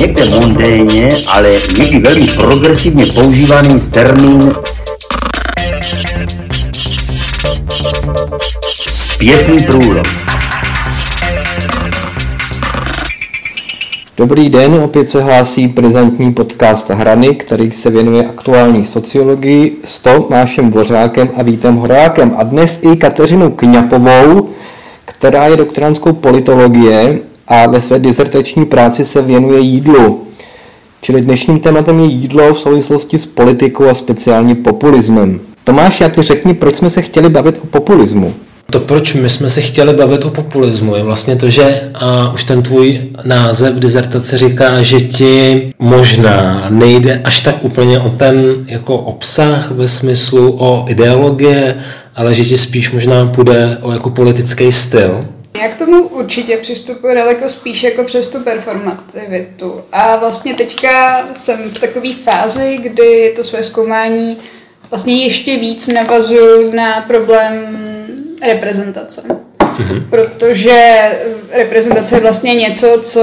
někde mondéně, ale někdy velmi progresivně používaný termín zpětný průlom. Dobrý den, opět se hlásí prezentní podcast Hrany, který se věnuje aktuální sociologii s Tomášem Vořákem a Vítem Horákem a dnes i Kateřinu Kňapovou, která je doktorantskou politologie a ve své dizertační práci se věnuje jídlu. Čili dnešním tématem je jídlo v souvislosti s politikou a speciálně populismem. Tomáš, jak ty řekni, proč jsme se chtěli bavit o populismu? To, proč my jsme se chtěli bavit o populismu, je vlastně to, že a už ten tvůj název dizertace říká, že ti možná nejde až tak úplně o ten jako obsah ve smyslu o ideologie, ale že ti spíš možná půjde o jako politický styl. Já k tomu určitě přistupuji daleko spíš jako přes tu performativitu. A vlastně teďka jsem v takové fázi, kdy to své zkoumání vlastně ještě víc navazuju na problém reprezentace. Mm-hmm. Protože reprezentace je vlastně něco, co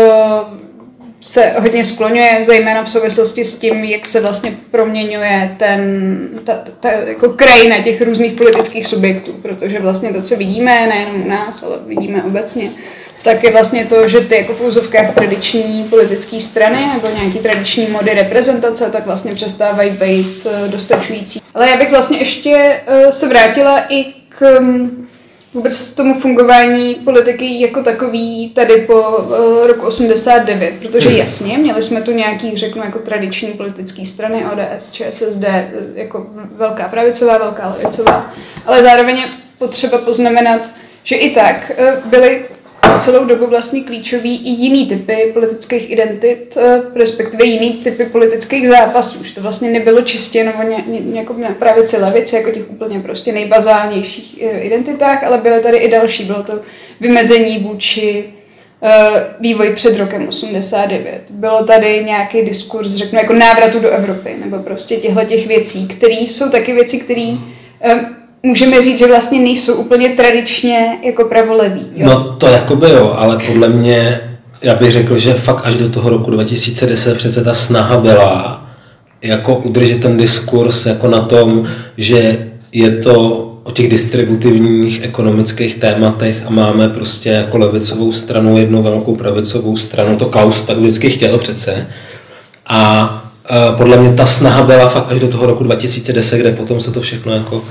se hodně skloňuje, zejména v souvislosti s tím, jak se vlastně proměňuje ten, ta, ta jako krajina těch různých politických subjektů, protože vlastně to, co vidíme, nejenom u nás, ale vidíme obecně, tak je vlastně to, že ty jako v úzovkách tradiční politické strany nebo nějaký tradiční mody reprezentace, tak vlastně přestávají být eh, dostačující. Ale já bych vlastně ještě eh, se vrátila i k mm, vůbec tomu fungování politiky jako takový tady po uh, roku 89, protože hmm. jasně, měli jsme tu nějaký, řeknu, jako tradiční politické strany, ODS, ČSSD, eh, jako velká pravicová, velká levicová, ale zároveň je potřeba poznamenat, že i tak uh, celou dobu vlastně klíčový i jiný typy politických identit, eh, respektive jiný typy politických zápasů. Že to vlastně nebylo čistě nebo ně, ně, jako pravici, levici, jako těch úplně prostě nejbazálnějších eh, identitách, ale byly tady i další. Bylo to vymezení vůči uh, vývoj před rokem 89. Bylo tady nějaký diskurs, řeknu, jako návratu do Evropy, nebo prostě těchto těch věcí, které jsou taky věci, které můžeme říct, že vlastně nejsou úplně tradičně jako pravoleví. Jo? No to jako by jo, ale podle mě, já bych řekl, že fakt až do toho roku 2010 přece ta snaha byla jako udržet ten diskurs jako na tom, že je to o těch distributivních ekonomických tématech a máme prostě jako levicovou stranu, jednu velkou pravicovou stranu, to Klaus tak vždycky chtěl přece. A podle mě ta snaha byla fakt až do toho roku 2010, kde potom se to všechno jako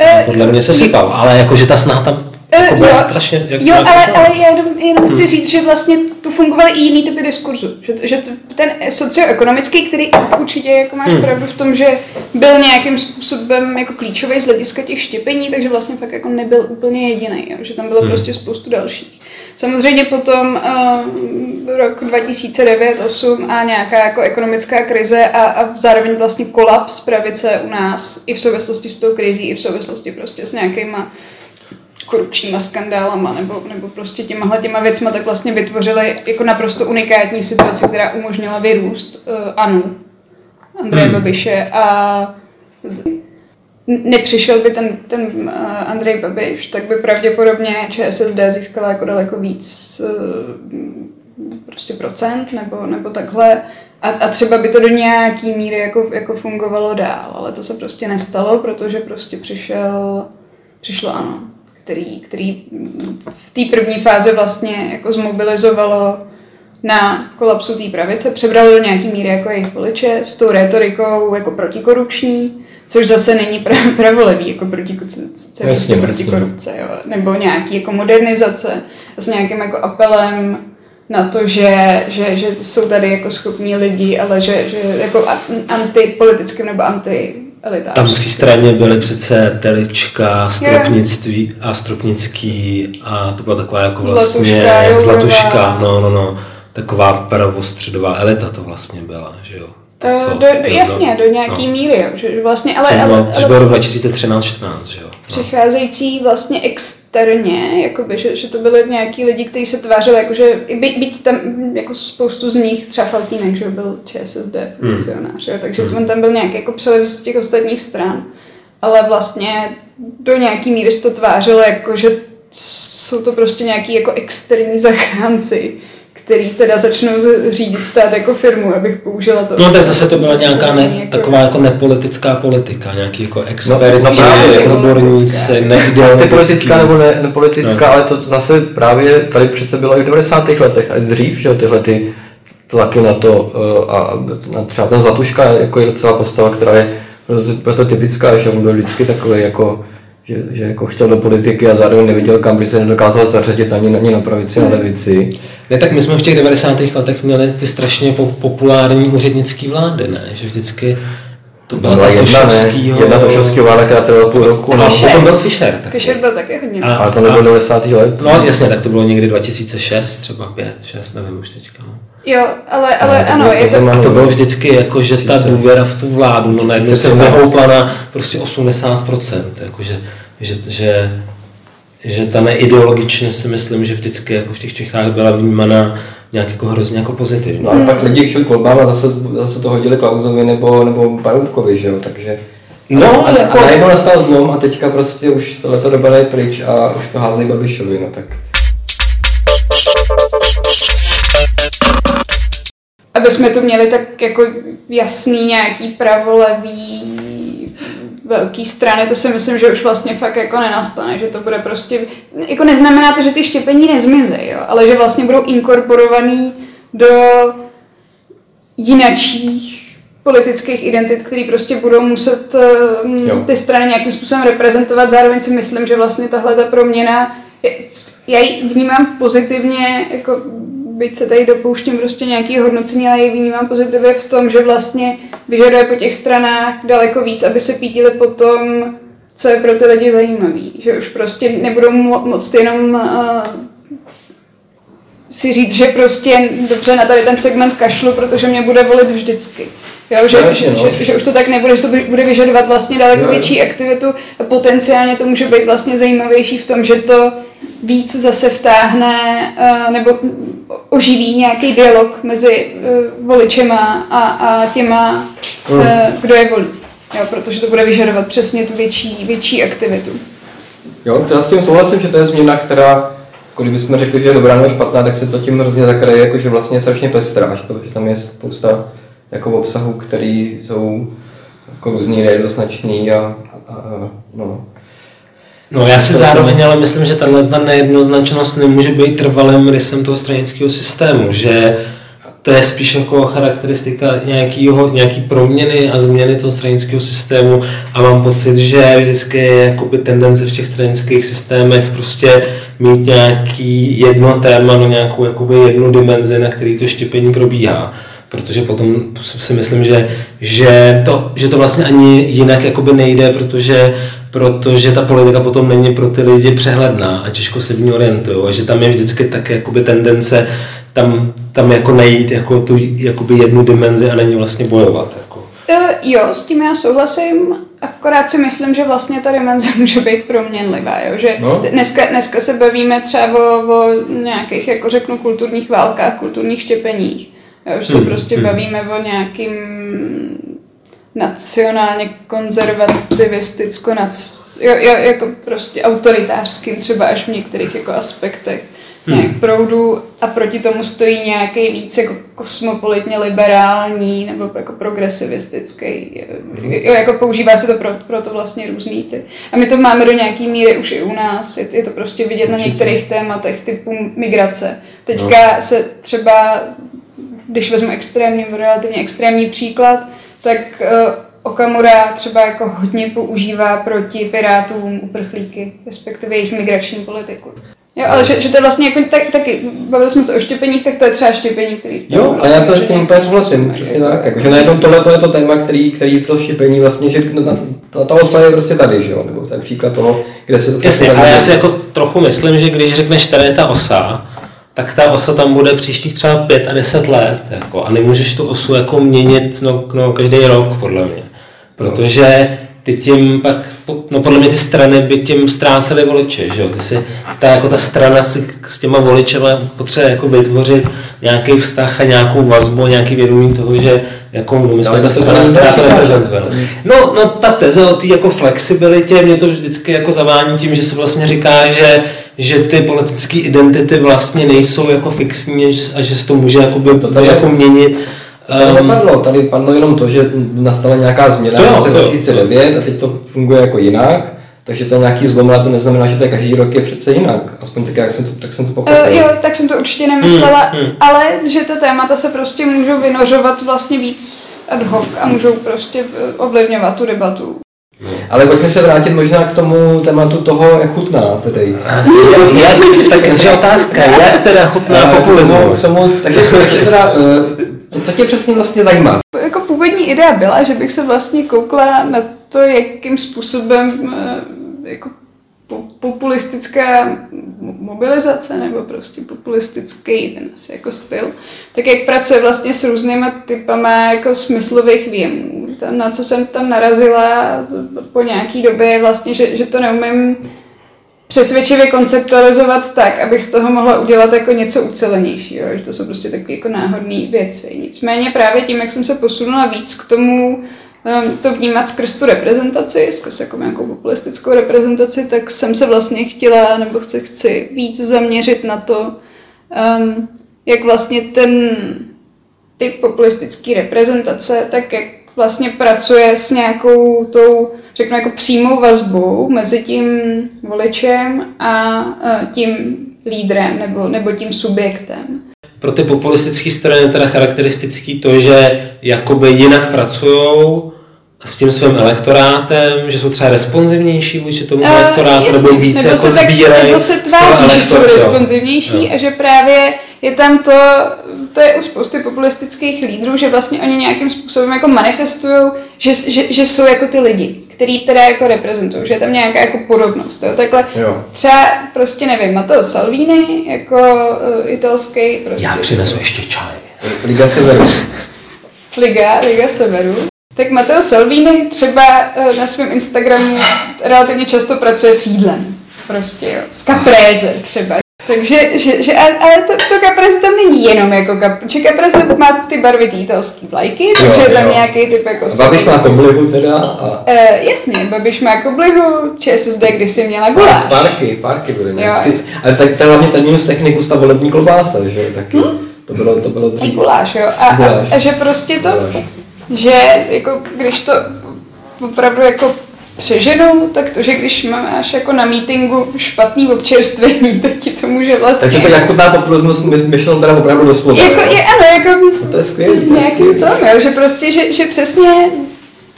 e, podle mě se sypalo, ale jakože ta snaha tam e, jako byla jo, strašně... Jak jo, ale, ale já jenom, jenom chci hmm. říct, že vlastně tu fungovaly i jiný typy diskurzu. Že, že ten socioekonomický, který určitě jako máš hmm. pravdu v tom, že byl nějakým způsobem jako klíčový z hlediska těch štěpení, takže vlastně fakt jako nebyl úplně jediný, že tam bylo hmm. prostě spoustu dalších. Samozřejmě potom uh, rok 2009-2008 a nějaká jako ekonomická krize a, a zároveň vlastně kolaps pravice u nás i v souvislosti s tou krizí, i v souvislosti prostě s nějakýma korupčníma skandálama nebo, nebo prostě těmahle těma věcma, tak vlastně vytvořili jako naprosto unikátní situaci, která umožnila vyrůst uh, Anu, Andreje hmm. Babiše a nepřišel by ten, ten uh, Andrej Babiš, tak by pravděpodobně ČSSD získala jako daleko víc uh, prostě procent nebo, nebo takhle. A, a třeba by to do nějaký míry jako, jako fungovalo dál, ale to se prostě nestalo, protože prostě přišel, přišlo ano, který, který v té první fázi vlastně jako zmobilizovalo na kolapsu té pravice, přebralo do nějaký míry jako jejich voliče s tou retorikou jako protikorupční, což zase není pra- pravolevý, jako proti, jasně, proti korupce, jo. nebo nějaký jako modernizace s nějakým jako apelem na to, že, že, že jsou tady jako schopní lidi, ale že, že jako antipolitickým nebo anti elitář. Tam v té straně byly přece Telička, Stropnictví a Stropnický a to byla taková jako vlastně Zlatuška, Zlatuška no, no, no, taková pravostředová elita to vlastně byla, že jo. To, co, do, do, jasně, do nějaký no. míry, jo, že vlastně, ale... ale, ale, ale bylo 2013-14, že jo. No. Přicházející vlastně externě, jakoby, že, že to byly nějaký lidi, kteří se tvářili, jakože by, byť tam jako spoustu z nich, třeba Faltínek, že byl ČSSD hmm. funkcionář, hmm. jo, takže hmm. on tam byl nějaký jako přelev z těch ostatních stran, ale vlastně do nějaký míry se to tvářilo, jako že jsou to prostě nějaký jako externí zachránci, který teda začnou řídit stát jako firmu, abych použila to. No tak zase to byla nějaká ne, Jako- taková jako nepolitická politika, nějaký jako experti, no právě, jako odborníci, politická. neideologický. Nepolitická nebo ne, nepolitická, no. ale to zase právě tady přece bylo i v 90. letech a dřív, že jo, tyhle ty tlaky na to eh, a na třeba ten Zlatuška jako je docela postava, která je proto, proto typická, že on byl vždycky takový jako že, že jako chtěl do politiky a zároveň neviděl, kam by se nedokázal zařadit ani, ani na pravici, na levici. Ne, tak my jsme v těch 90. letech měli ty strašně po- populární úřednické vlády, ne? Že vždycky to byla Byla ta jedna, Tošovskýho... jedna Tošovského vláda, která trvala půl roku. A No, Fischer. potom byl Fischer. taky. Fischer byl taky hodně. A- ale to nebylo 90. let. No jasně, tak to bylo někdy 2006, třeba 5, 6, nevím už teďka. no. Jo, ale, ale to ano, bylo je to. A to bylo vždycky jako, že ta důvěra v tu vládu, no najednou se 2013. vyhoupla na prostě 80%, jako že, že, že, ta neideologičnost si myslím, že vždycky jako v těch Čechách byla vnímaná nějak jako hrozně jako pozitivní. No ale pak lidi šli k volbám a zase, zase to hodili Klausovi nebo, nebo Paroubkovi, že jo, takže... No, a, jako- a najednou nastal zlom a teďka prostě už tohleto doba je pryč a už to házejí Babišovi, no tak... aby jsme tu měli tak jako jasný nějaký pravolevý velký strany, to si myslím, že už vlastně fakt jako nenastane, že to bude prostě, jako neznamená to, že ty štěpení nezmizejí, jo, ale že vlastně budou inkorporovaný do jinačích politických identit, které prostě budou muset um, Jo. ty strany nějakým způsobem reprezentovat. Zároveň si myslím, že vlastně tahle ta proměna, já ji vnímám pozitivně, jako byť se tady dopouštím prostě nějaký hodnocení, ale ji vnímám pozitivně v tom, že vlastně vyžaduje po těch stranách daleko víc, aby se pídili po tom, co je pro ty lidi zajímavý. Že už prostě nebudou mo- moc jenom uh, si říct, že prostě dobře na tady ten segment kašlu, protože mě bude volit vždycky. Jo, že, No, jasně, no. že, že, už to tak nebude, že to bude vyžadovat vlastně daleko jo. větší aktivitu a potenciálně to může být vlastně zajímavější v tom, že to víc zase vtáhne uh, nebo oživí nějaký dialog mezi uh, voličema a, a těma, uh, kdo je volí. Jo, protože to bude vyžadovat přesně tu větší, větší aktivitu. Jo, to já s tím souhlasím, že to je změna, která, jako kdybychom řekli, že je dobrá nebo špatná, tak se to tím hrozně zakraje, jako že vlastně je strašně pestrá, že, to, že tam je spousta jako obsahů, který jsou jako různý, nejednoznačný a, a, a no. No já si zároveň ale myslím, že tahle ta nejednoznačnost nemůže být trvalým rysem toho stranického systému, že to je spíš jako charakteristika nějakýho, nějaký proměny a změny toho stranického systému a mám pocit, že vždycky je jakoby tendence v těch stranických systémech prostě mít nějaký jedno téma, no nějakou jakoby jednu dimenzi, na který to štěpení probíhá. Protože potom si myslím, že, že, to, že to vlastně ani jinak jakoby nejde, protože, protože ta politika potom není pro ty lidi přehledná a těžko se v ní orientují. A že tam je vždycky tak jakoby tendence tam, tam jako najít jako tu jakoby jednu dimenzi a na ní vlastně bojovat. Jako. E, jo, s tím já souhlasím, akorát si myslím, že vlastně ta dimenze může být proměnlivá, jo? že No. dneska, dneska se bavíme třeba o, o nějakých, jako řeknu, kulturních válkách, kulturních štěpeních, jo? že se Hmm, prostě hmm. bavíme o nějakým nacionálně konzervativisticko, nac, jo, jo, jako prostě autoritářským třeba až v některých jako aspektech nějak proudu a proti tomu stojí nějaký víc jako kosmopolitně liberální nebo jako progresivistický. Jo, jako používá se to pro, pro to vlastně různý ty. A my to máme do nějaký míry už i u nás. Je, je to prostě vidět na některých tématech typu migrace. Teďka se třeba, když vezmu extrémní, relativně extrémní příklad, tak uh, Okamura třeba jako hodně používá proti pirátům uprchlíky, respektive jejich migrační politiku. Jo, ale že, že to je vlastně jako tak, taky, bavili jsme se o štěpeních, tak to je třeba štěpení, který... Jo, ale já to s tím úplně souhlasím, přesně tak. Jako, že najednou tohle to je to téma, který, který pro štěpení vlastně, že na, ta, ta osa je prostě tady, že jo, nebo to je příklad toho, kde se to Jasně, ale já si jako trochu myslím, že když řekneš, tady je ta osa, tak ta osa tam bude příštích třeba 5 a 10 let. Jako, a nemůžeš tu osu jako měnit no, no, každý rok, podle mě. Protože ty tím pak, no podle mě ty strany by tím ztrácely voliče, že jo? Ty si, ta, jako ta strana si s těma voličema potřebuje jako vytvořit nějaký vztah a nějakou vazbu, nějaký vědomí toho, že jako no, my jsme ale ta strana, to která to reprezentuje. že? No, no ta teze o té jako flexibilitě, mě to vždycky jako zavání tím, že se vlastně říká, že, že ty politické identity vlastně nejsou jako fixní a že se to může jakoby, To tady- jako měnit. Tady Ehm, nepadlo, tady padlo jenom to, že nastala nějaká změna To v roce to jo. 2009 a teď to funguje jako jinak, takže to je nějaký zlom, ale to neznamená, že to je každý rok je přece jinak. Aspoň tak, jak jsem to, tak jsem to pochopil. Uh, jo, tak jsem to určitě nemyslela, Hmm, hmm. ale že ta témata se prostě můžou vynořovat vlastně víc ad hoc a můžou prostě eh, ovlivňovat tu debatu. Ale pojďme se vrátit možná k tomu tématu toho, jak chutná tedy. jak, tak takže otázka, jak teda chutná K tomu, populismus? k tomu, takže teda, eh, co, co tě přesně vlastně zajímá? Jako původní idea byla, že bych se vlastně koukla na to, jakým způsobem eh, jako po- populistická mo- mobilizace nebo prostě populistický ten asi jako styl, tak jak pracuje vlastně s různýma typama jako smyslových věmů. Na co jsem tam narazila po nějaký době vlastně, že, že to neumím přesvědčivě konceptualizovat tak, abych z toho mohla udělat jako něco ucelenějšího, že to jsou prostě takové jako náhodné věci. Nicméně právě tím, jak jsem se posunula víc k tomu, to vnímat skrz tu reprezentaci, skrz jako nějakou populistickou reprezentaci, tak jsem se vlastně chtěla, nebo chci, chci víc zaměřit na to, um, jak vlastně ten typ populistické reprezentace, tak jak vlastně pracuje s nějakou tou, řeknu jako přímou vazbou mezi tím voličem a eh, tím lídrem nebo, nebo tím subjektem. Pro ty populistické strany je teda charakteristický to, že jakoby jinak pracují s tím svým elektorátem, že jsou třeba responsivnější vůči tomu Eh, elektorátu, jasně, nebo více nebo jako se tak, sbírají. nebo se tváří, že jsou responsivnější Jo. a že právě je tam to, to je u spousty populistických lídrů, že vlastně oni nějakým způsobem jako manifestují, že, že, že jsou jako ty lidi, který teda jako reprezentují, že je tam nějaká jako podobnost. Jo? Takhle Jo. třeba prostě nevím, Matteo Salvini jako uh, italský prostě. Já přinesu ještě čaj. Liga Severu. Liga, Liga Severu. Tak Matteo Salvini třeba eh, na svém Instagramu relativně často pracuje s jídlem. Prostě jo. S kapréze třeba. Takže, že, že, a- ale to, to kapréze tam není jenom jako kap, že kapréze má ty barvitý italský vlajky, takže Jo, je tam jo. nějaký typ jako... Babiš má koblihu teda a Uh, jasně, Babiš má koblihu, ČSSD kdysi měla guláš. Párky, párky byly. Jo. Ale tak to je hlavně ten minus technikus, ta volební klobása, že jo, taky. To bylo, to bylo dřív. guláš, jo. A, a, Guláš. a že prostě to, Guláš. Že jako když to opravdu jako přeženou, tak to, že když máš jako na meetingu špatný občerstvení, tak ti to může vlastně... Takže to jak chutná populismus my- myšleno teda opravdu doslova. jako, jo. je, ano, jako No to je skvělý, to je nějaký skvělý. tom, jo, že prostě, že, že přesně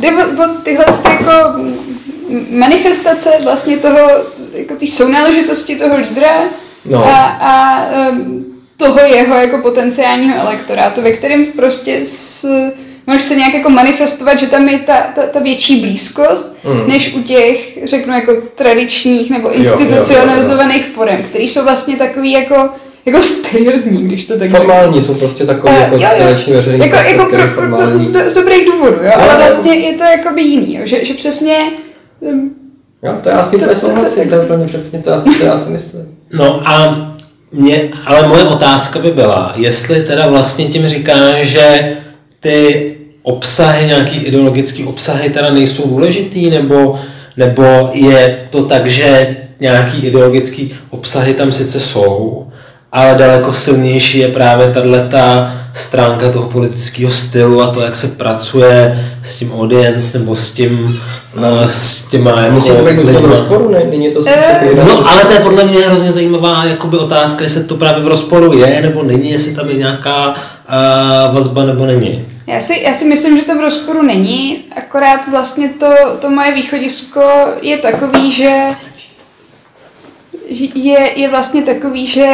jde o, o tyhle ty jako manifestace vlastně toho, jako té sounáležitosti toho lídra No. a, a toho jeho jako potenciálního elektorátu, ve kterém prostě s, on chce nějak jako manifestovat, že tam je ta, ta, ta větší blízkost, Mm. než u těch, řeknu, jako tradičních nebo jo, institucionalizovaných forem, které jsou vlastně takový jako, jako sterilní, když to tak řeknu. Formální jsou prostě takový Eh, jako jo, jo. tradiční veřejný Jako, jako pro, pro, pro, formální. z, do- z dobrých důvodů, jo? Jo, ale jo. vlastně je to jakoby jiný, jo? Že, že přesně um, Jo, to já s tím To- souhlasím, to je úplně přesně to, to já si myslím. No a mě, ale moje otázka by byla, jestli teda vlastně tím říká, že ty obsahy, nějaký ideologický obsahy teda nejsou důležitý, nebo, nebo je to tak, že nějaký ideologický obsahy tam sice jsou, ale daleko silnější je právě tahle ta stránka toho politického stylu a to, jak se pracuje s tím audience nebo s tím, eh, s těma jako Musí to být v rozporu, ne? Není to spíš Eh, No, ale to je podle mě hrozně zajímavá jakoby otázka, jestli to právě v rozporu je, nebo není, jestli tam je nějaká uh, vazba, nebo není. Já si, já si myslím, že to v rozporu není, akorát vlastně to, to moje východisko je takový, že je, je vlastně takový, že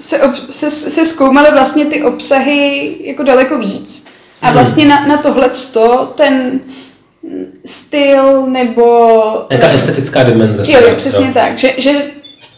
se, ob, se, se zkoumaly vlastně ty obsahy jako daleko víc. A Hmm. vlastně na, na tohle ten styl nebo... Jaká estetická dimenze. Jo, jo, přesně tak. Že, že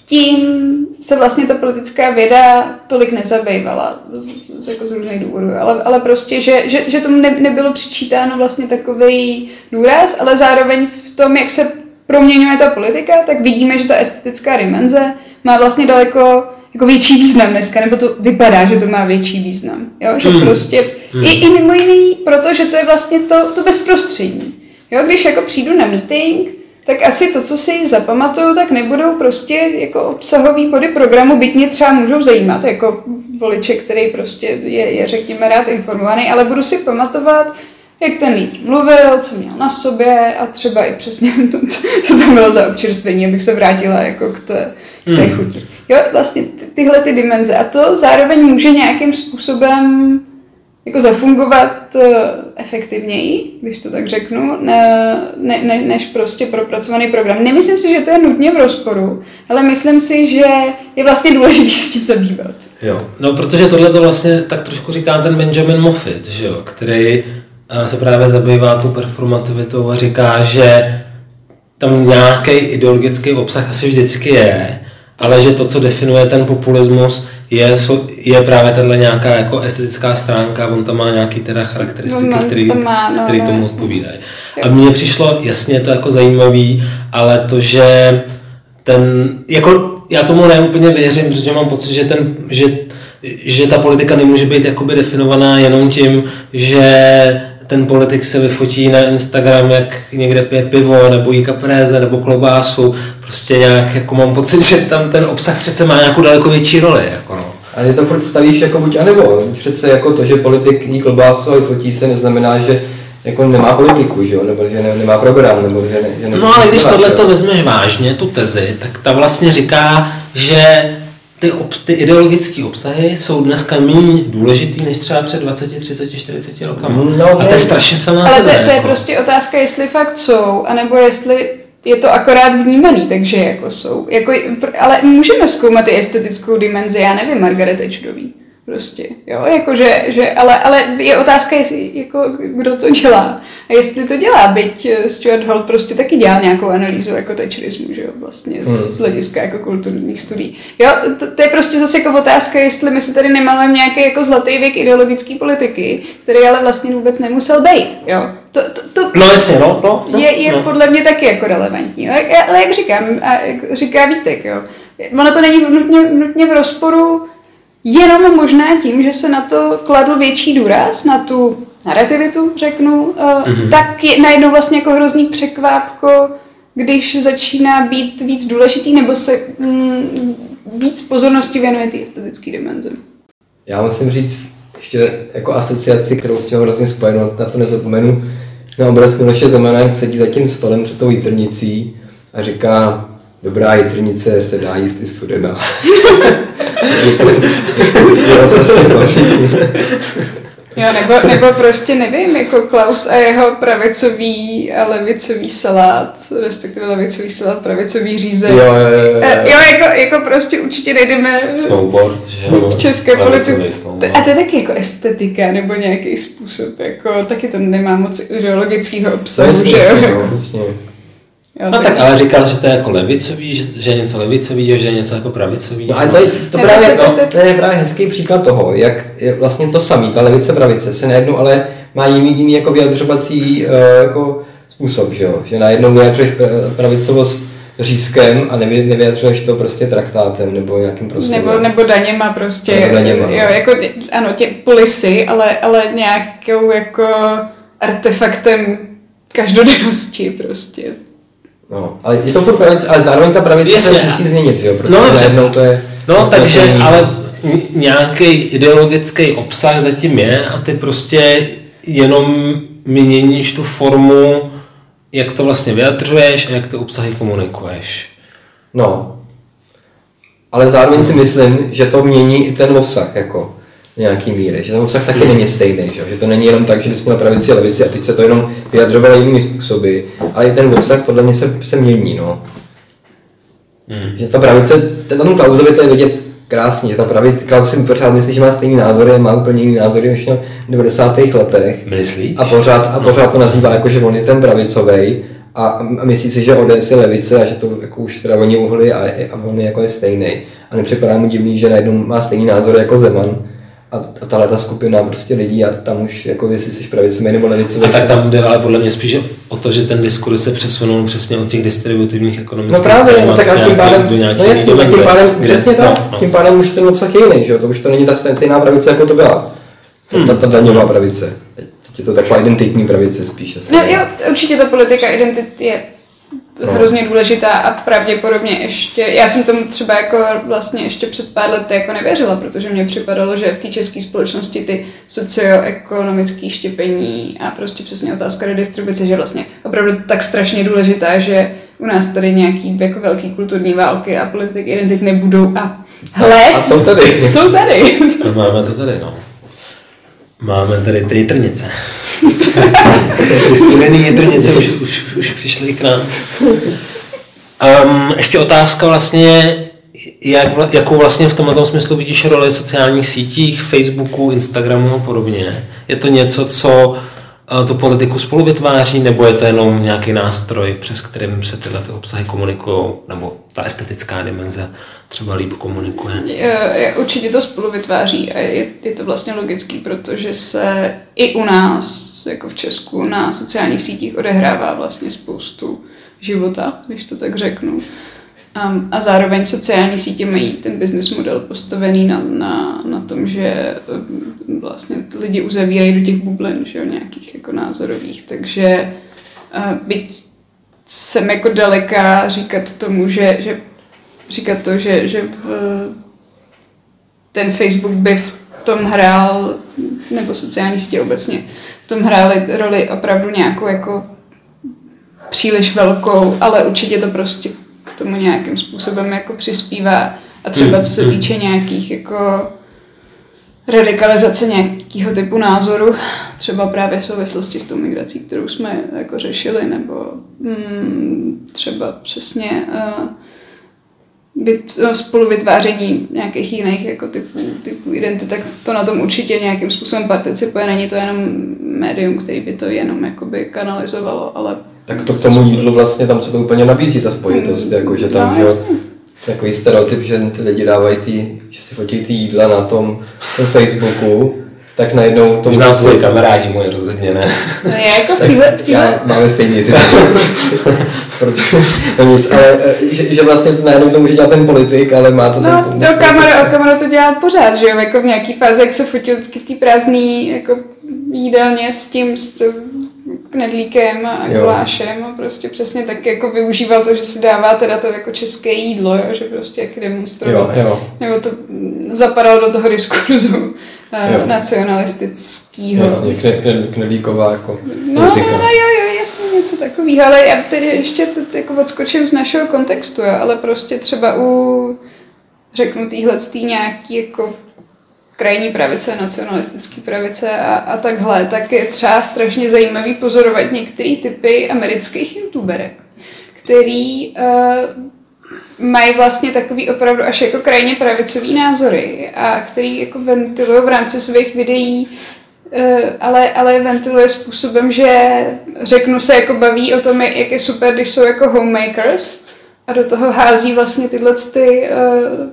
tím se vlastně ta politická věda tolik nezabývala z, z, jako z různých důvodů, ale, ale prostě, že, že, že tomu ne, nebylo přičítáno vlastně takový důraz, ale zároveň v tom, jak se proměňuje ta politika, tak vidíme, že ta estetická dimenze má vlastně daleko jako větší význam dneska, nebo to vypadá, že to má větší význam. Jo? Že Hmm. prostě Hmm. i, i mimo jiný, protože to je vlastně to, to bezprostřední. Jo? Když jako přijdu na meeting, tak asi to, co si zapamatuju, tak nebudou prostě jako obsahový body programu, byť mě třeba můžou zajímat, jako voliče, který prostě je, je řekněme rád informovaný, ale budu si pamatovat, jak ten lídr mluvil, co měl na sobě a třeba i přesně to, co tam bylo za občerstvení, abych se vrátila jako k té, k té chuti. Jo, vlastně ty, tyhle ty dimenze a to zároveň může nějakým způsobem jako zafungovat uh, efektivněji, když to tak řeknu, ne, ne, ne, než prostě propracovaný program. Nemyslím si, že to je nutně v rozporu, ale myslím si, že je vlastně důležité se tím zabývat. Jo, no protože tohle to vlastně tak trošku říká ten Benjamin Moffitt, že jo, který uh, se právě zabývá tu performativitou a říká, že tam nějaký ideologický obsah asi vždycky je, ale že to, co definuje ten populismus, je, je právě tahle nějaká jako estetická stránka, on tam má nějaký teda charakteristiky, No, který, to má, no, který no, tomu odpovídají. A mně přišlo, jasně, to jako zajímavý, ale to, že ten, jako já tomu neúplně věřím, protože mám pocit, že, ten, že, že ta politika nemůže být jakoby definovaná jenom tím, že ten politik se vyfotí na Instagram, jak někde pije pivo, nebo jí kapréze, nebo klobásu, prostě nějak, jako mám pocit, že tam ten obsah přece má nějakou daleko větší roli, jako no. A ty to furt stavíš jako buď anebo. Přece jako to, že politik jí klobásu a fotí se, neznamená, že jako nemá politiku, že jo? nebo že ne, nemá program, nebo že, ne, že ne, No ale když tohle to vezmeš vážně, tu tezi, tak ta vlastně říká, že ty, ob, ty ideologické obsahy jsou dneska méně důležitý než třeba před 20, 30, 40 rokama. No, a to je strašně samá Ale to, to je jako. prostě otázka, jestli fakt jsou, anebo jestli je to akorát vnímaný, takže jako jsou. Jako, ale můžeme zkoumat i estetickou dimenzi, já nevím, Margaret Atwoodový. Prostě, jo, jakože, že, ale, ale je otázka, jestli, jako, kdo to dělá. A jestli to dělá, byť eh, Stuart Hall prostě taky dělal nějakou analýzu jako thatcherismu, že jo, vlastně z, z hlediska jako kulturních studií. Jo, to, to, je prostě zase jako otázka, jestli my si tady nemalujeme nějaký jako zlatý věk ideologické politiky, který ale vlastně vůbec nemusel být, jo. To, to, to, No jasně, no, no, no, je, je no. podle mě taky jako relevantní. Ale, ale jak říkám, a jak říká Vítek, jo, ono to není nutně, nutně v rozporu jenom možná tím, že se na to kladl větší důraz, na tu narrativitu, řeknu, mm-hmm. tak je najednou vlastně jako hrozný překvápko, když začíná být víc důležitý, nebo se mm, víc pozornosti věnuje té estetické dimenzi. Já musím říct ještě jako asociaci, kterou s tím hrozně spojenou, na to nezapomenu, na obraz Miloše Zemana, jak sedí za tím stolem před tou jitrnicí a říká, dobrá jitrnice se dá jíst i studená. Jo, nebo, nebo prostě nevím, jako Klaus a jeho pravicový a levicový salát, respektive levicový salát, pravicový řízek. Jo, jo, jo, jo. Eh, jo jako, jako prostě určitě nejdeme Snowboard, že jo. v české politice. A to je taky jako estetika nebo nějaký způsob, jako taky to nemá moc ideologického obsahu, Jasně, že jo. Jako, no. Jo, No tak ale říkal, že to je jako levicový, že, že je něco levicový, že je něco jako pravicový. No a to, je, to, právě, no, to je právě hezký příklad toho, jak je vlastně to samý, ta levice pravice se najednou ale má jiný, jiný jako vyjadřovací uh, jako způsob, že jo? Že najednou vyjadřuješ pra- pravicovost řízkem a nevy, nevyjadřuješ to prostě traktátem nebo nějakým proslovem. nebo, nebo daněma prostě, Nebo daněma, no. jo, jako, ano, tě polisy, ale, ale nějakou jako artefaktem každodennosti prostě. No, ale je to furt pravice, ale zároveň ta pravice Jasně. se musí změnit, jo? Protože No, najednou to je... No, to je takže, jiný. ale nějaký ideologický obsah zatím je a ty prostě jenom měníš tu formu, jak to vlastně vyjadřuješ a jak ty obsahy komunikuješ. No. Ale zároveň si myslím, že to mění i ten obsah, jako nějaký míry. Že ten obsah taky není stejný, že, že to není jenom tak, že jsme na pravici a levici a teď se to jenom vyjadřovalo jinými způsoby, ale i ten obsah podle mě se, se mění, no. Hmm. Že ta pravice, ten tam Klausovi to je vidět krásně, že ta pravice, Klaus si pořád myslí, že má stejný názory, má úplně jiný názory než měl v 90. letech. Myslíš? A pořád, a pořád to nazývá jako, že on je ten pravicovej a, a myslí si, že ODS je levice a že to jako už teda oni uhli a, a on je jako je stejný. A nepřipadá mu divný, že najednou má stejný názor jako Zeman. A, a tahle ta skupina prostě lidí a tam už jako jestli jsi pravicový nebo levicový. A tak tam jde ale podle mě spíš o to, že ten diskurs se přesunul přesně od těch distributivních ekonomických No právě, no tak a tím pádem, do nějaký no jasně, tak tím pádem, kde- přesně tak, no, no. tím pádem už ten obsah je jiný, že jo, to už to není ta stejná pravice, jako to byla. Ta, ta, ta daňová pravice. Teď je to taková identitní pravice spíš. asi. No jo, určitě ta politika identity je hrozně důležitá a pravděpodobně ještě, já jsem tomu třeba jako vlastně ještě před pár lety jako nevěřila, protože mě připadalo, že v té české společnosti ty socioekonomické štěpení a prostě přesně otázka redistribuce, že vlastně opravdu tak strašně důležitá, že u nás tady nějaký jako velký kulturní války a politiky identit nebudou a hle, A jsou tady. jsou tady. No, máme to tady, no. Máme tady ty jitrnice. Studený jitrnice už, už, už přišly k nám. Um, ještě otázka vlastně, jak, jakou vlastně v tomhle smyslu vidíš roli sociálních sítích, Facebooku, Instagramu a podobně? Je to něco, co tu politiku spolu vytváří, nebo je to jenom nějaký nástroj, přes kterým se tyhle ty obsahy komunikují, nebo ta estetická dimenze třeba líp komunikuje? Je- je- Určitě to spolu vytváří a je, je to vlastně logický, protože se i u nás, jako v Česku, na sociálních sítích odehrává vlastně spoustu života, když to tak řeknu. Um, a zároveň sociální sítě mají ten business model postavený na, na, na tom, že um, vlastně lidi uzavírají do těch bublin, že jo, nějakých jako názorových, takže uh, byť jsem jako daleká říkat tomu, že, že říkat to, že, že v, ten Facebook by v tom hrál, nebo sociální sítě obecně, v tom hrály roli opravdu nějakou jako příliš velkou, ale určitě to prostě k tomu nějakým způsobem jako přispívá. A třeba co se týče nějakých jako radikalizace nějakého typu názoru, třeba právě v souvislosti s tou migrací, kterou jsme jako řešili, nebo mm, třeba přesně uh, spolu vytváření nějakých jiných jako typů, typů identit, tak to na tom určitě nějakým způsobem participuje. Není to jenom médium, který by to jenom jakoby kanalizovalo, ale Tak to k tomu jídlu vlastně tam se to úplně nabízí, ta spojitost, Mm, jako že tam, no, že takový stereotyp, že ty lidi dávají ty, že si fotí ty jídla na tom, tom Facebooku, tak najednou to Možná může tvoji být- kamarádi moje rozhodně ne. no, já jako v téhle, v téhle, Já, máme stejný si Protože, no nic, ale eh, že, že vlastně to najednou to může dělat ten politik, ale má to No, ten... to kamera, kamera to dělá pořád, že jo, jako v nějaký fázi, jak se fotil vždycky v té prázdné jako jídelně s tím, s tím knedlíkem a Jo. gulášem a prostě přesně tak jako využíval to, že si dává teda to jako české jídlo, jo, že prostě jak demonstroval. Jo, jo. Nebo to zapadalo do toho diskurzu Jo. nacionalistického. Jasně, kne, kne, knedlíková jako No, no, politika. no, jo, jo, jasně, něco takového, ale já tedy ještě to, jako odskočím z našeho kontextu, jo, ale prostě třeba u, řeknu, týhle nějaký jako krajní pravice, nacionalistický pravice a, a takhle, tak je třeba strašně zajímavý pozorovat některé typy amerických youtuberek, který uh, mají vlastně takový opravdu až jako krajně pravicový názory a který jako ventilují v rámci svých videí Eh, ale, ale ventiluje způsobem, že řeknu se jako baví o tom, jak je super, když jsou jako homemakers a do toho hází vlastně tyhle ty uh,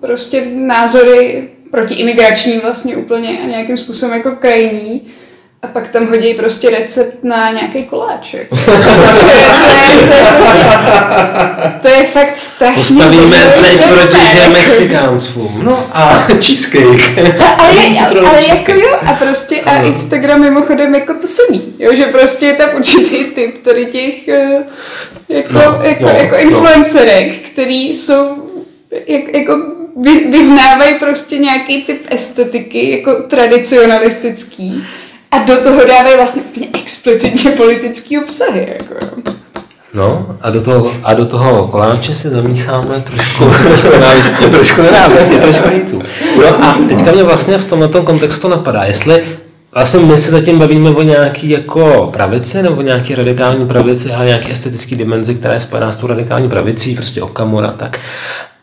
prostě názory protiimigrační vlastně úplně a nějakým způsobem jako krajní. A pak tam hodí prostě recept na nějaký koláč. Jako. to, je, to, je, to, je prostě, to je fakt strašně Postavíme zeď proti těm jako. Mexikáncům. No a cheesecake. ale, je, ale jako cheesecake. jo, a prostě a Instagram mimochodem jako to samý, jo, že prostě je tam určitý typ tady těch eh, jako, No, jako, no, jako no. influencerek, který jsou jak, jako vy, vyznávají prostě nějaký typ estetiky, jako tradicionalistický a do toho dávají vlastně úplně explicitně politický obsahy, jako. No a do toho, a do toho koláče si zamícháme trošku nenávisti, trošku nenávisti, trošku hejtu. No a teďka mě vlastně v tomto kontextu napadá, jestli vlastně my se zatím bavíme o nějaký jako pravici nebo nějaký radikální pravici a nějaký estetický dimenzi, která je spojená s tou radikální pravicí, prostě Okamura, tak.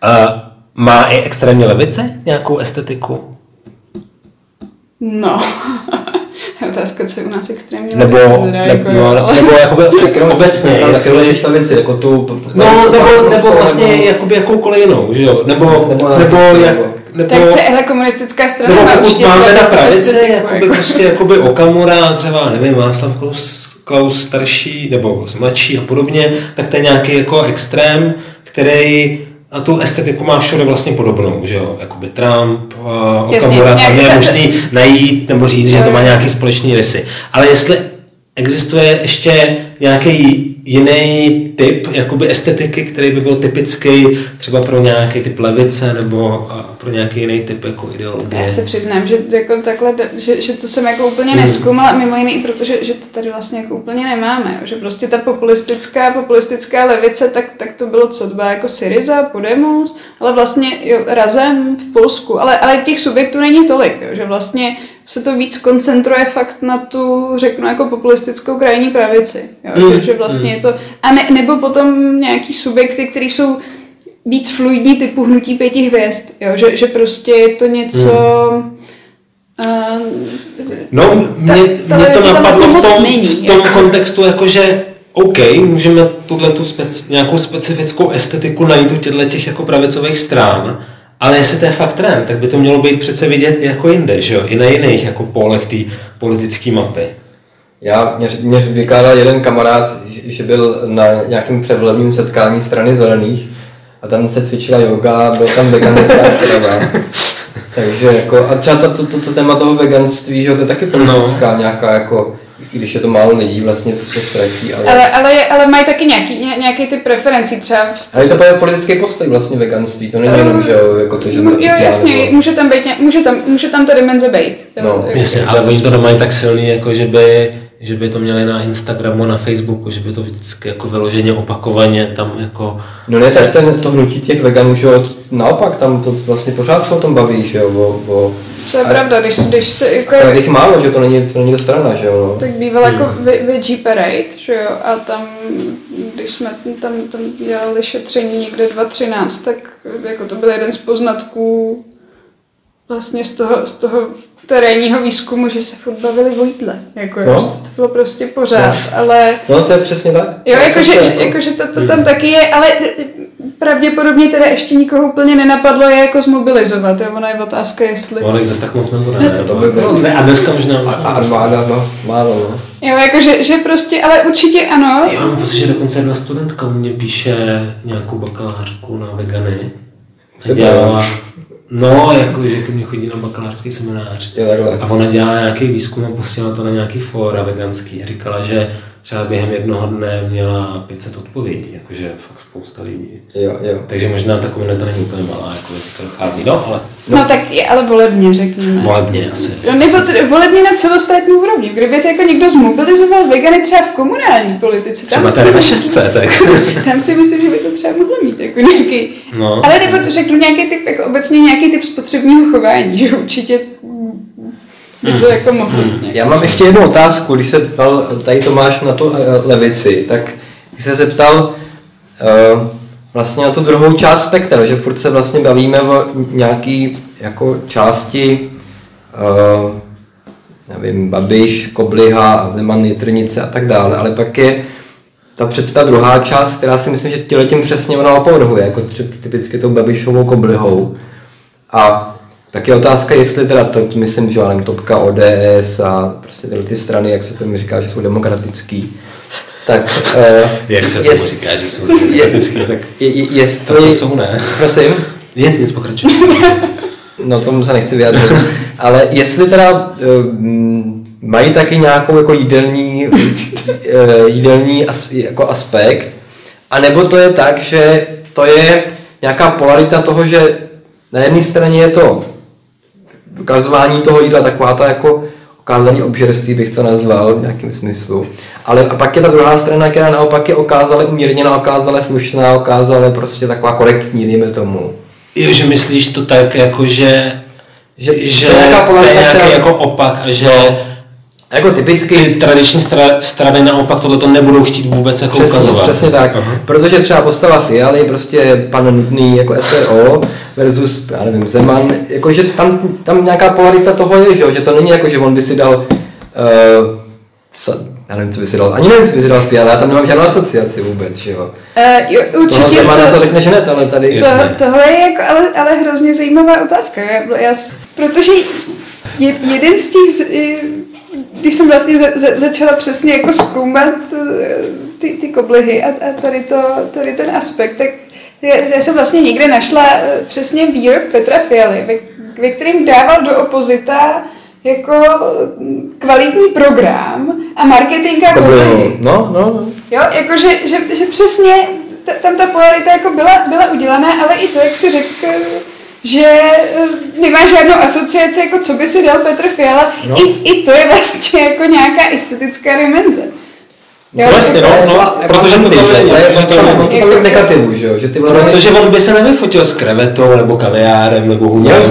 Uh, má i extrémní levice nějakou estetiku? No. Otázka, co je u nás extrémně Nebo, teda, nebo, jako, no, ale- nebo jakoby Kterou obecně, jestli... ta věci, jako tu... No, tu- nebo, nebo vlastně nebo- jakoby jakoukoliv jinou, že jo? Nebo, Nebo nebo, nebo, jak, nebo- nebo, Tak tahle komunistická strana nebo má určitě máme na typy pravici, jakoby jako. prostě jakoby Okamura, třeba, nevím, Václav Klaus, Klaus starší, nebo mladší a podobně, tak to je nějaký jako extrém, který a tu estetiku má všude vlastně podobnou, že jo, jakoby Trump, uh, Okamura, tam je možný najít nebo říct, že to má nějaký společný rysy. Ale jestli existuje ještě nějaký jiný typ jakoby estetiky, který by byl typický třeba pro nějaký typ levice nebo pro nějaký jiný typ jako ideologie? Já se přiznám, že, jako takhle, že, že to jsem jako úplně Hmm. neskoumala, mimo jiné i protože že to tady vlastně jako úplně nemáme, že prostě ta populistická, populistická levice, tak, tak to bylo co, byla jako Syriza, Podemos, ale vlastně jo, razem v Polsku, ale, ale těch subjektů není tolik, jo, že vlastně se to víc koncentruje fakt na tu, řeknu, jako populistickou krajní pravici. Jo? Mm. Že, že vlastně je to, a ne, nebo potom nějaký subjekty, které jsou víc fluidní typu hnutí pěti hvězd, jo? Že, že prostě je to něco... Uh, No, mě, ta mě to napadlo vlastně v tom, není, v tom jako. kontextu, jakože OK, můžeme tuhle tu speci, nějakou specifickou estetiku najít u těchto těch jako pravicových stran, ale jestli to je fakt trend, tak by to mělo být přece vidět i jako jinde, že jo? I na jiných jako polech té politické mapy. Já, mě, mě vykládal jeden kamarád, že- byl na nějakém předvolebním setkání strany zelených a tam se cvičila yoga, byl tam veganská strava. Takže jako, a třeba to, to, to, to téma toho veganství, že jo, to je taky politická no. nějaká jako, když je to málo lidí, vlastně se ztratí, ale... ale, ale, ale mají taky nějaký, ně- nějaký typ preferencí, třeba v Ale je to politický postoj vlastně veganství, to není jenom, že jo, jako to, že to Jo, jasně, nebo- může tam, být, může tam, může tam ta dimenze být. No, jako- Jasně, ale oni to nemají tak silný, jako že by, že by to měli na Instagramu, na Facebooku, že by to vždycky jako vyloženě opakovaně tam jako... No ne, tak ten, to hnutí těch veganů, že jo, naopak tam to vlastně pořád se o tom baví, že jo, o, o To je a- pravda, když, když se jako... ale těch málo, že to není, to není ta strana, že jo, no. Tak býval jako ve- Veggie Parade, že jo, a tam, když jsme tam, tam dělali šetření někde 2013, tak jako to byl jeden z poznatků vlastně z toho, z toho terénního výzkumu, že se furt bavili o jídle, jako No. no. že to bylo prostě pořád, ale No to je přesně tak. Jo, jakože, zase jako- jakože to, to tam taky je, ale pravděpodobně teda ještě nikoho úplně nenapadlo je jako zmobilizovat, jo? Ona je otázka, jestli... Ono zase tak moc nebude, ne? To by bylo. no, ne, a dneska možná... A, a armáda, no, málo, no. Jo, jakože, že prostě, ale určitě ano. Já mám pocit, že dokonce jedna studentka u mě píše nějakou bakalářku na vegany. Dělala, no, jako, že ke mně chodí na bakalářský seminář. Takhle. A ona dělala nějaký výzkum a posílala to na nějaký fóra veganský a říkala, že třeba během jednoho dne měla 500 odpovědí, jakože fakt spousta lidí. Jo, jo. Takže možná ta komunita není úplně malá, jako teďka dochází. No, ale No tak je ale volebně, řekněme. volebně asi. No, nebo tedy volebně na celostátní úrovni. Kdyby se jako někdo zmobilizoval vegany třeba v komunální politice, Třeba tam, ve si, šestce, tak. tam si myslím, že by to třeba mohlo mít jako nějaký, No. ale nebo to řeknu nějaký typ, jako obecně nějaký typ spotřebního chování, že určitě by to jako mohlo nějaký. Já mám ještě jednu otázku, když se ptal tady Tomáš na tu eh, levici, tak když se zeptal eh, vlastně na tu druhou část spektra, že furt se vlastně bavíme o nějaký jako části eh, nevím, Babiš, Kobliha a Zeman, Jitrnice a tak dále, ale pak je ta představa druhá část, která si myslím, že tím přesně ona opovrhuje, jako třeba typicky tou Babišovou Koblihou. A tak je otázka, jestli teda to, myslím, že já nevím, Topka, ODS a prostě tyhle ty strany, jak se to mi říká, že jsou demokratický, tak uh, Jak se tomu říká, že jsou demokratický, tak je, je, jestli, to jsou ne. prosím, Nic, nic pokračuje. no tomu se nechci vyjádřit, ale jestli teda um, mají taky nějakou jako jídelní, eh, jídelní as, jako aspekt, anebo to je tak, že to je nějaká polarita toho, že na jedné straně je to ukazování toho jídla, taková ta jako okázaný obžerství bych to nazval v nějakém smyslu. Ale a pak je ta druhá strana, která naopak je okázale umírněná, okázale slušná, okázale prostě taková korektní, dejme tomu. Jo, že myslíš to tak, jako že, Že- že to je nějaká to je nějaký která- jako opak a že No. Jako typicky ty tradiční stra- strany naopak tohle nebudou chtít vůbec jako Přesně, ukazovat. přesně tak. Aha. Protože třeba postava Fialy, prostě pan Nudný jako SRO versus, já nevím, Zeman, jakože tam, tam nějaká polarita toho je, že, jo, že to není jako, že on by si dal, uh, sa, já nevím, co by si dal, ani nevím, co by si dal Fialy, já tam nemám žádnou asociaci vůbec, že jo. Uh, jo, Toho určitě Zemana to řekneš hned, ale tady... Jasně. To, tohle je jako, ale, ale hrozně zajímavá otázka, já, já, protože je, jeden z těch, když jsem vlastně za, za, začala přesně jako zkoumat eh, ty, ty koblihy a, a tady, to, tady ten aspekt, tak já, já jsem vlastně někde našla eh, přesně výrok Petra Fialy, ve, ve kterým dával do opozita jako mm, kvalitní program a marketing a no, no, no. Jo, jakože, že, že přesně tam ta polarita jako byla, byla udělaná, ale i to, jak si řekl, že eh, nemá žádnou asociaci, jako co by si dal Petr Fiala, No. I, i to je vlastně jako nějaká estetická dimenze. Jo, Vlastně, no, no, Jako protože to tam že? není, To je- protože on to není. on to tam je v negativu, že jo, že ty vlastně... Protože on by se nevyfotil s krevetou, nebo kaviárem, nebo humorem. Jenom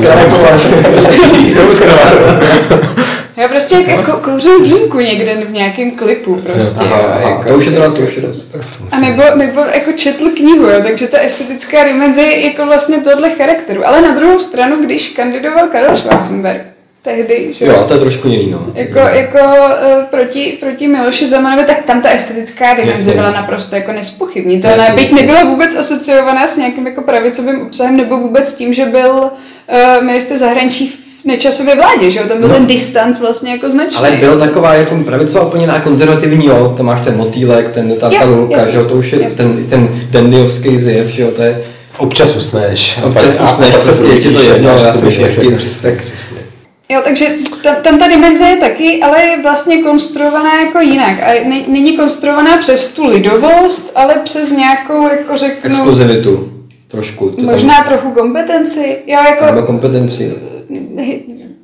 s Jenom s kravetou. Já prostě jak jako kouřím dýmku někde v nějakém klipu prostě. Aha, jo, aha, jako. to už je teda, to už je dost. A nebo, nebo jako četl knihu, jo, takže ta estetická dimenze je jako vlastně tohle charakteru. Ale na druhou stranu, když kandidoval Karel Schwarzenberg, tehdy, že Jo, to je trošku jiný, no. jako, jako uh, proti, proti Miloši Zemanovi, tak tam ta estetická dimenze byla naprosto jako nespochybnitelná. Jasně, Byť nebyla vůbec asociovaná s nějakým jako pravicovým obsahem, nebo vůbec s tím, že byl uh, minister zahraničí v nečasové vládě, že jo? Tam byl No. ten distanc vlastně jako značný. Ale byla taková jako pravicová úplně na konzervativní, jo, tam máš ten motýlek, ten ta, ta Jo, lulka, že jo, to už je jasně. ten, ten dandyovský zjev, že jo, to je, Občas usneš. a občas a usneš, pak se prostě je ti to probudíš a jedno, to. Jo, takže tam, tam ta dimenze je taky, ale je vlastně konstruovaná jako jinak. A ne, není konstruovaná přes tu lidovost, ale přes nějakou, jako řeknu, exkluzivitu trošku. to tam- možná trochu kompetenci. Jo, Nebo jako... kompetenci.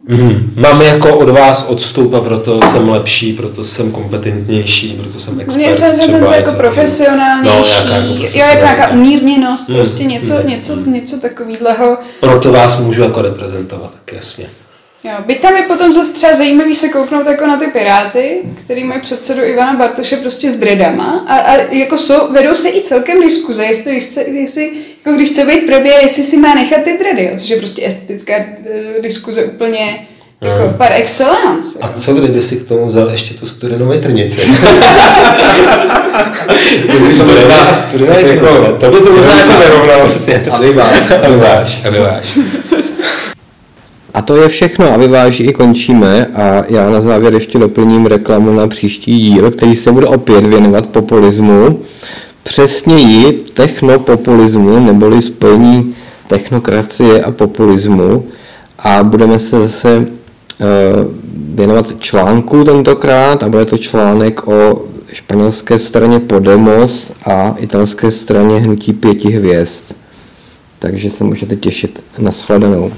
Mhm. Mám jako od vás odstup a proto jsem lepší, proto jsem kompetentnější, proto jsem expert. Mně se třeba jako něco. profesionálnější, No, nějaká jako jo, jako nějaká umírněnost, Mm, prostě něco, mm, něco, mm. něco takového. Proto vás můžu jako reprezentovat, tak jasně. Jo, byť tam je potom zase třeba zajímavý se kouknout jako na ty piráty, který mají předsedu Ivana Bartoše prostě s dredama a, a jako jsou, vedou se i celkem diskuze, jestli když chce, jestli, jako když chce být probě, jestli si má nechat ty dredy, jo, což je prostě estetická uh, diskuze úplně jako Mm. par excellence. A jo. co kdyby si k tomu vzal ještě tu studenou větrnici? Kdyby to možná- studená jako- větrnice. To by to možná jako nerovnalo přesně. A vyváž. A vyváž, a vyváž. A to je všechno a vyváží i končíme a já na závěr ještě doplním reklamu na příští díl, který se bude opět věnovat populismu, přesněji technopopulismu neboli spojení technokracie a populismu a budeme se zase eh, věnovat článku tentokrát a bude to článek o španělské straně Podemos a italské straně Hnutí pěti hvězd. Takže se můžete těšit na shledanou.